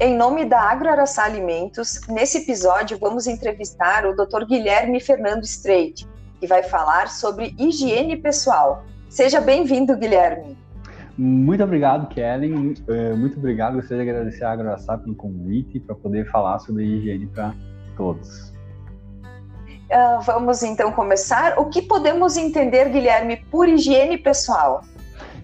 em nome da AgroAraçá Alimentos, nesse episódio vamos entrevistar o Dr. Guilherme Fernando Streit, que vai falar sobre higiene pessoal. Seja bem-vindo, Guilherme. Muito obrigado, Kellen. É, muito obrigado. Gostaria de agradecer a AgroAraçá pelo convite para poder falar sobre higiene para todos. Uh, vamos então começar. O que podemos entender, Guilherme, por higiene pessoal?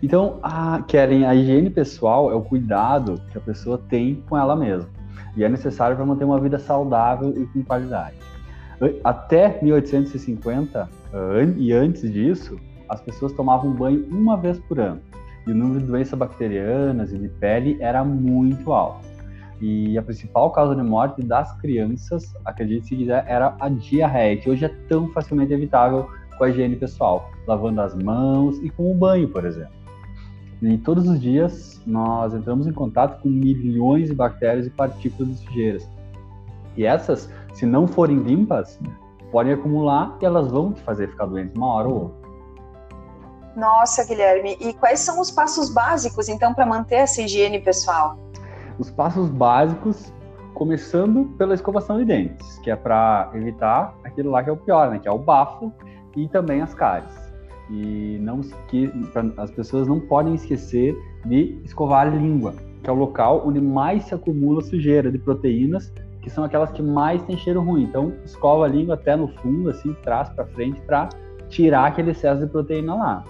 Então, a a higiene pessoal é o cuidado que a pessoa tem com ela mesma. E é necessário para manter uma vida saudável e com qualidade. Até 1850 e antes disso, as pessoas tomavam banho uma vez por ano. E o número de doenças bacterianas e de pele era muito alto. E a principal causa de morte das crianças, acredite se quiser, era a diarreia, que hoje é tão facilmente evitável com a higiene pessoal, lavando as mãos e com o banho, por exemplo. E todos os dias nós entramos em contato com milhões de bactérias e partículas de sujeiras. E essas, se não forem limpas, podem acumular e elas vão te fazer ficar doente uma hora ou outra. Nossa, Guilherme, e quais são os passos básicos então para manter essa higiene pessoal? Os passos básicos, começando pela escovação de dentes, que é para evitar aquilo lá que é o pior, né? Que é o bafo e também as cáries. E não que as pessoas não podem esquecer de escovar a língua, que é o local onde mais se acumula sujeira de proteínas, que são aquelas que mais têm cheiro ruim. Então, escova a língua até no fundo, assim, trás para frente, para tirar aquele excesso de proteína lá.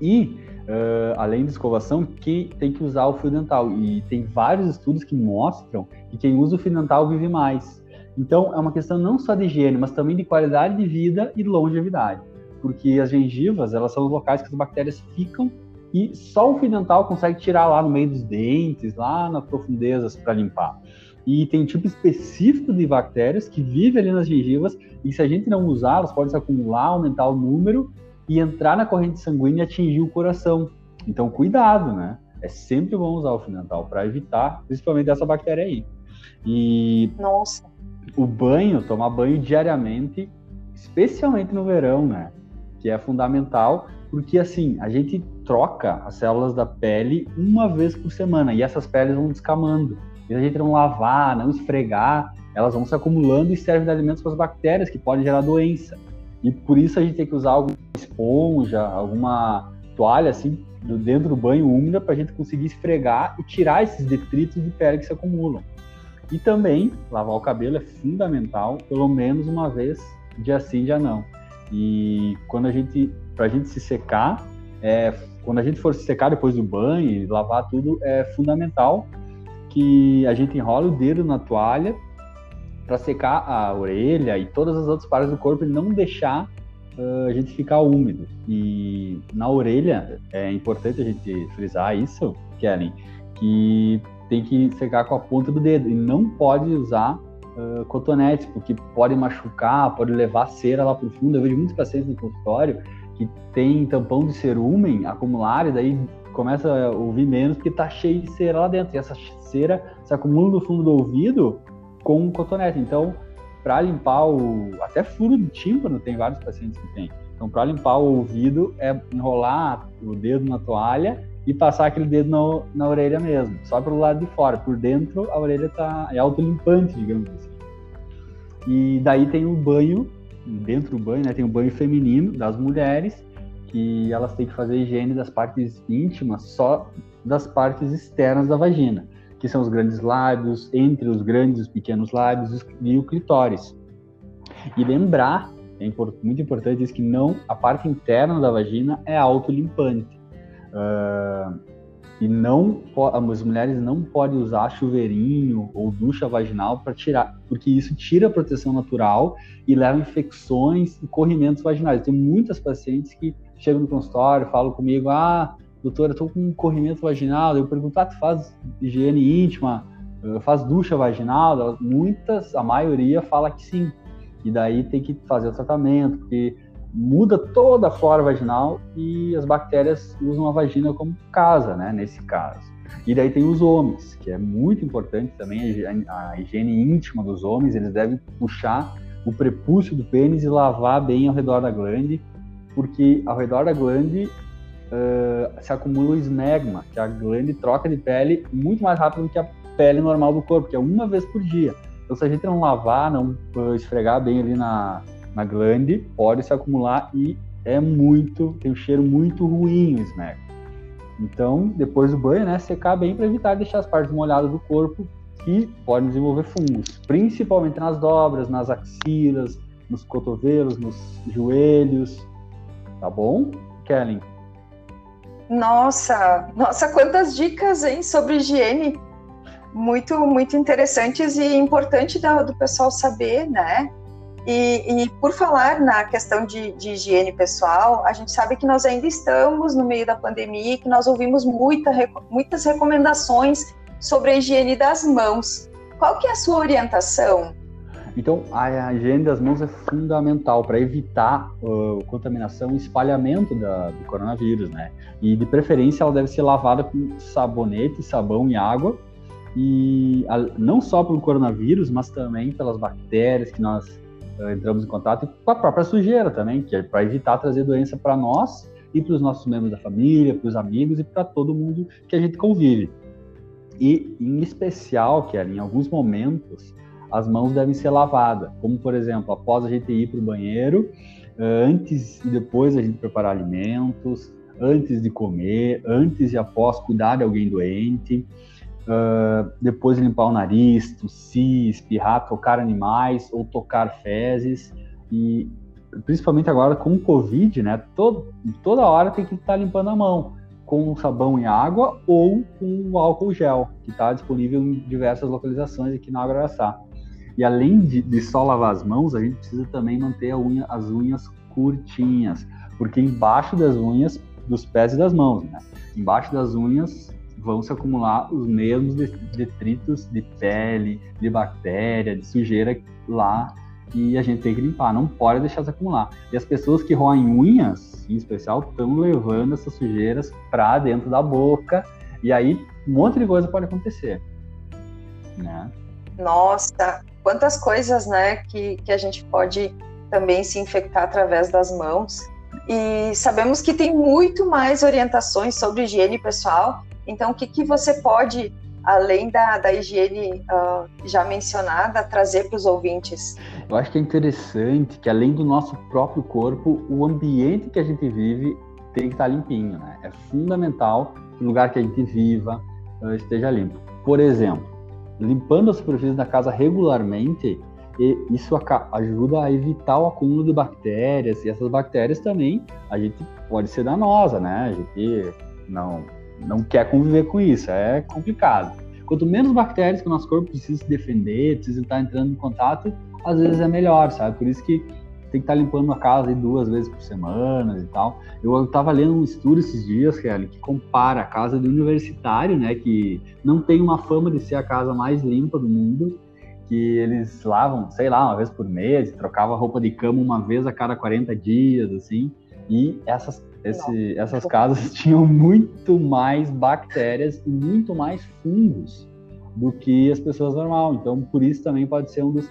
E Uh, além da escovação, que tem que usar o fio dental. E tem vários estudos que mostram que quem usa o fio dental vive mais. Então, é uma questão não só de higiene, mas também de qualidade de vida e longevidade porque as gengivas, elas são os locais que as bactérias ficam e só o fio dental consegue tirar lá no meio dos dentes, lá nas profundezas para limpar. E tem um tipo específico de bactérias que vive ali nas gengivas e se a gente não usar, elas podem se acumular, aumentar o número e entrar na corrente sanguínea e atingir o coração. Então, cuidado, né? É sempre bom usar o fio dental para evitar, principalmente essa bactéria aí. E Nossa. o banho, tomar banho diariamente, especialmente no verão, né? Que é fundamental, porque assim, a gente troca as células da pele uma vez por semana e essas peles vão descamando. E a gente não lavar, não esfregar, elas vão se acumulando e servem de alimentos para as bactérias que podem gerar doença. E por isso a gente tem que usar alguma esponja, alguma toalha assim dentro do banho úmida para a gente conseguir esfregar e tirar esses detritos de pele que se acumulam. E também lavar o cabelo é fundamental, pelo menos uma vez, dia sim, dia não. E quando a gente, para a gente se secar, é, quando a gente for se secar depois do banho lavar tudo, é fundamental que a gente enrole o dedo na toalha para secar a orelha e todas as outras partes do corpo e não deixar uh, a gente ficar úmido. E na orelha é importante a gente frisar isso, Kellen, que tem que secar com a ponta do dedo e não pode usar uh, cotonetes, porque pode machucar, pode levar cera lá para o fundo. Eu vejo muitos pacientes no consultório que tem tampão de cerumen acumular e daí começa a ouvir menos porque está cheio de cera lá dentro. E essa cera se acumula no fundo do ouvido com cotonete. Então, para limpar o. Até furo de tímpano, tem vários pacientes que tem. Então, para limpar o ouvido, é enrolar o dedo na toalha e passar aquele dedo na, na orelha mesmo, só pelo lado de fora. Por dentro, a orelha tá, é autolimpante, digamos assim. E daí tem o banho, dentro do banho, né, tem o banho feminino das mulheres, que elas têm que fazer higiene das partes íntimas só das partes externas da vagina, que são os grandes lábios, entre os grandes e os pequenos lábios e o clitóris. E lembrar, é muito importante isso, que não a parte interna da vagina é autolimpante. Uh, e não as mulheres não podem usar chuveirinho ou ducha vaginal para tirar, porque isso tira a proteção natural e leva infecções e corrimentos vaginais. Tem muitas pacientes que chegam no consultório, falam comigo: "Ah, doutora, estou com um corrimento vaginal". Eu pergunto: "Ah, tu faz higiene íntima, faz ducha vaginal?". Muitas, a maioria fala que sim. E daí tem que fazer o tratamento, porque muda toda a flora vaginal e as bactérias usam a vagina como casa, né, nesse caso. E daí tem os homens, que é muito importante também a higiene íntima dos homens, eles devem puxar o prepúcio do pênis e lavar bem ao redor da glande, porque ao redor da glande uh, se acumula o esmegma, que a glande troca de pele muito mais rápido do que a pele normal do corpo, que é uma vez por dia. Então, se a gente não lavar, não esfregar bem ali na, na glande, pode se acumular e é muito, tem um cheiro muito ruim o esmego. Então, depois do banho, né, secar bem para evitar deixar as partes molhadas do corpo que podem desenvolver fungos, principalmente nas dobras, nas axilas, nos cotovelos, nos joelhos. Tá bom, Kellen? Nossa, nossa, quantas dicas, hein, sobre higiene. Muito, muito interessantes e importante do, do pessoal saber, né? E, e, por falar na questão de, de, higiene pessoal, a gente sabe que nós ainda estamos no meio da pandemia e que nós ouvimos muita, muitas recomendações sobre a higiene das mãos. Qual que é a sua orientação? Então, a higiene das mãos é fundamental para evitar uh, contaminação e espalhamento da, do coronavírus, né? E de preferência ela deve ser lavada com sabonete, sabão e água, e a, não só pelo coronavírus, mas também pelas bactérias que nós entramos em contato com a própria sujeira também, que é para evitar trazer doença para nós e para os nossos membros da família, para os amigos e para todo mundo que a gente convive. E, em especial, que em alguns momentos, as mãos devem ser lavadas, como por exemplo, após a gente ir para o banheiro, antes e depois a gente preparar alimentos, antes de comer, antes e após cuidar de alguém doente, uh, depois limpar o nariz, tossir, espirrar, tocar animais ou tocar fezes e principalmente agora com o Covid, né? Todo, toda hora tem que estar tá limpando a mão com sabão e água ou com álcool gel, que está disponível em diversas localizações aqui na Agraçá. E além de, de, só lavar as mãos, a gente precisa também manter unha, as unhas curtinhas, porque embaixo das unhas, dos pés e das mãos, né? Embaixo das unhas vão se acumular os mesmos detritos de pele, de bactéria, de sujeira lá e a gente tem que limpar, não pode deixar se acumular. E as pessoas que roem unhas, em especial, estão levando essas sujeiras para dentro da boca e aí um monte de coisa pode acontecer, né? Nossa, quantas coisas, né, que, que a gente pode também se infectar através das mãos. E sabemos que tem muito mais orientações sobre higiene pessoal. Então, o que, que você pode, além da, da higiene uh, já mencionada, trazer para os ouvintes? Eu acho que é interessante que, além do nosso próprio corpo, o ambiente que a gente vive tem que estar limpinho. Né? É fundamental o lugar que a gente viva uh, esteja limpo. Por exemplo, limpando a superfície da casa regularmente, isso ajuda a evitar o acúmulo de bactérias, e essas bactérias também a gente pode ser danosa, né? A gente não, não quer conviver com isso, é complicado. Quanto menos bactérias que o nosso corpo precisa se defender, precisa estar entrando em contato, às vezes é melhor, sabe? Por isso que tem que estar limpando a casa duas vezes por semana e tal. Eu estava lendo um estudo esses dias, Kelly, que compara a casa de universitário, né, que não tem uma fama de ser a casa mais limpa do mundo, que eles lavam, sei lá, uma vez por mês, trocava roupa de cama uma vez a cada 40 dias, assim, e essas, esse, essas casas tinham muito mais bactérias e muito mais fungos do que as pessoas normal. Então, por isso também pode ser um dos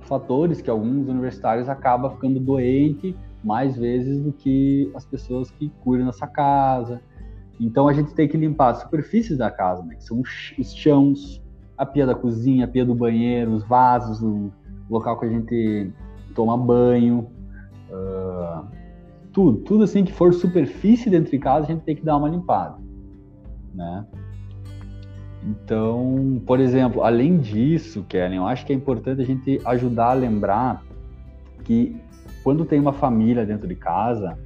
fatores que alguns universitários acabam ficando doente mais vezes do que as pessoas que cuidam dessa casa. Então a gente tem que limpar as superfícies da casa, né, que são os chãos, a pia da cozinha, a pia do banheiro, os vasos, o local que a gente toma banho, tudo, tudo assim que for superfície dentro de casa a gente tem que dar uma limpada, né? Então, por exemplo, além disso, Kellen, eu acho que é importante a gente ajudar a lembrar que quando tem uma família dentro de casa,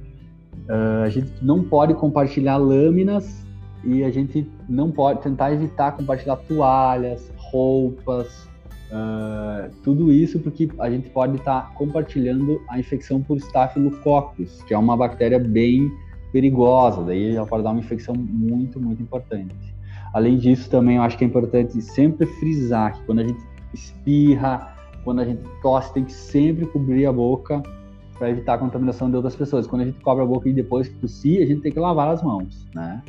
uh, a gente não pode compartilhar lâminas e a gente não pode tentar evitar compartilhar toalhas, roupas, uh, tudo isso porque a gente pode estar tá compartilhando a infecção por Staphylococcus, que é uma bactéria bem perigosa, daí ela pode dar uma infecção muito, muito importante. Além disso, também eu acho que é importante sempre frisar que quando a gente espirra, quando a gente tosse, tem que sempre cobrir a boca para evitar a contaminação de outras pessoas. Quando a gente cobre a boca e depois que tossir, a gente tem que lavar as mãos, né?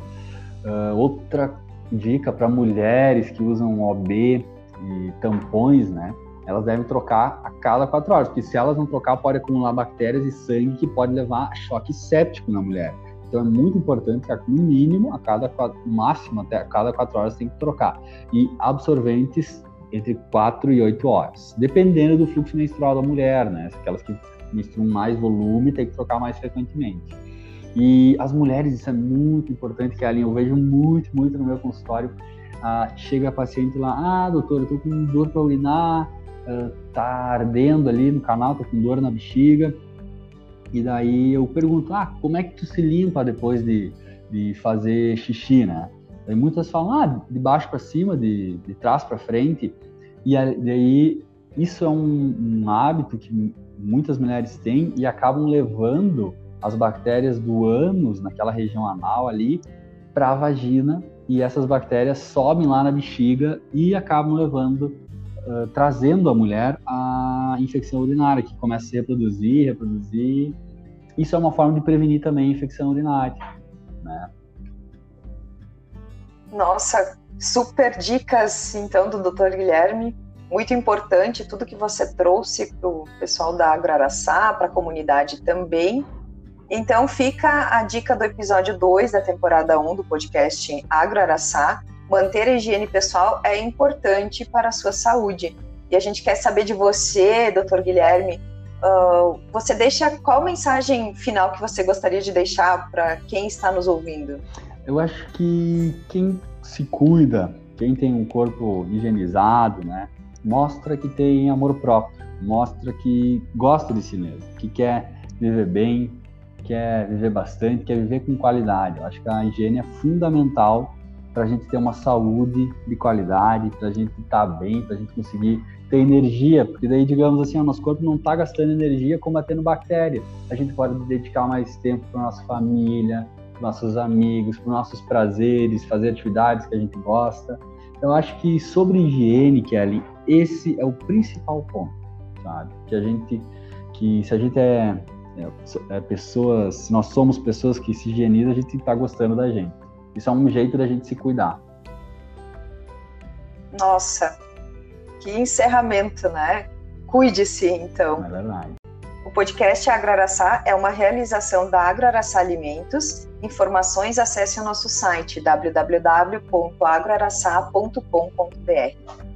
Uh, outra dica para mulheres que usam OB e tampões, né? Elas devem trocar a cada quatro horas, porque se elas não trocar, pode acumular bactérias e sangue que pode levar a choque séptico na mulher. Então é muito importante que, no mínimo, a cada no máximo até a cada quatro horas tem que trocar. E absorventes entre 4 e 8 horas, dependendo do fluxo menstrual da mulher, né? Aquelas que menstruam mais volume tem que trocar mais frequentemente. E as mulheres, isso é muito importante, que ali eu vejo muito, muito no meu consultório. Ah, chega a paciente lá, ah, doutor, eu tô com dor para urinar, ah, tá ardendo ali no canal, tô com dor na bexiga. E daí eu pergunto, ah, como é que tu se limpa depois de, de fazer xixi, né? Daí muitas falam, ah, de baixo para cima, de, de trás para frente. E daí isso é um, um hábito que muitas mulheres têm e acabam levando as bactérias do ânus, naquela região anal ali, para a vagina e essas bactérias sobem lá na bexiga e acabam levando, uh, trazendo a mulher a infecção urinária, que começa a se reproduzir, reproduzir. Isso é uma forma de prevenir também a infecção urinária, né? Nossa, super dicas então do Dr. Guilherme. Muito importante tudo que você trouxe para o pessoal da Agraraçá, para a comunidade também. Então fica a dica do episódio 2 da temporada 1 do podcast Agro Araçá. Manter a higiene pessoal é importante para a sua saúde. E a gente quer saber de você, doutor Guilherme, uh, você deixa qual mensagem final que você gostaria de deixar para quem está nos ouvindo? Eu acho que quem se cuida, quem tem um corpo higienizado, né, mostra que tem amor próprio, mostra que gosta de si mesmo, que quer viver bem, quer viver bastante, quer viver com qualidade. Eu acho que a higiene é fundamental para a gente ter uma saúde de qualidade, para a gente estar tá bem, para a gente conseguir ter energia, porque daí, digamos assim, o nosso corpo não está gastando energia combatendo bactérias. A gente pode dedicar mais tempo para nossa família, para nossos amigos, para nossos prazeres, fazer atividades que a gente gosta. Então, acho que sobre higiene, Kelly, esse é o principal ponto, sabe? Que a gente, que se a gente é é, é, pessoas, nós somos pessoas que se higienizam, a gente está gostando da gente. Isso é um jeito da gente se cuidar. Nossa, que encerramento, né? Cuide-se, então. É verdade. O podcast Agraraçá é uma realização da Agraraçá Alimentos. Informações acesse o nosso site www.agroaraçá.com.br.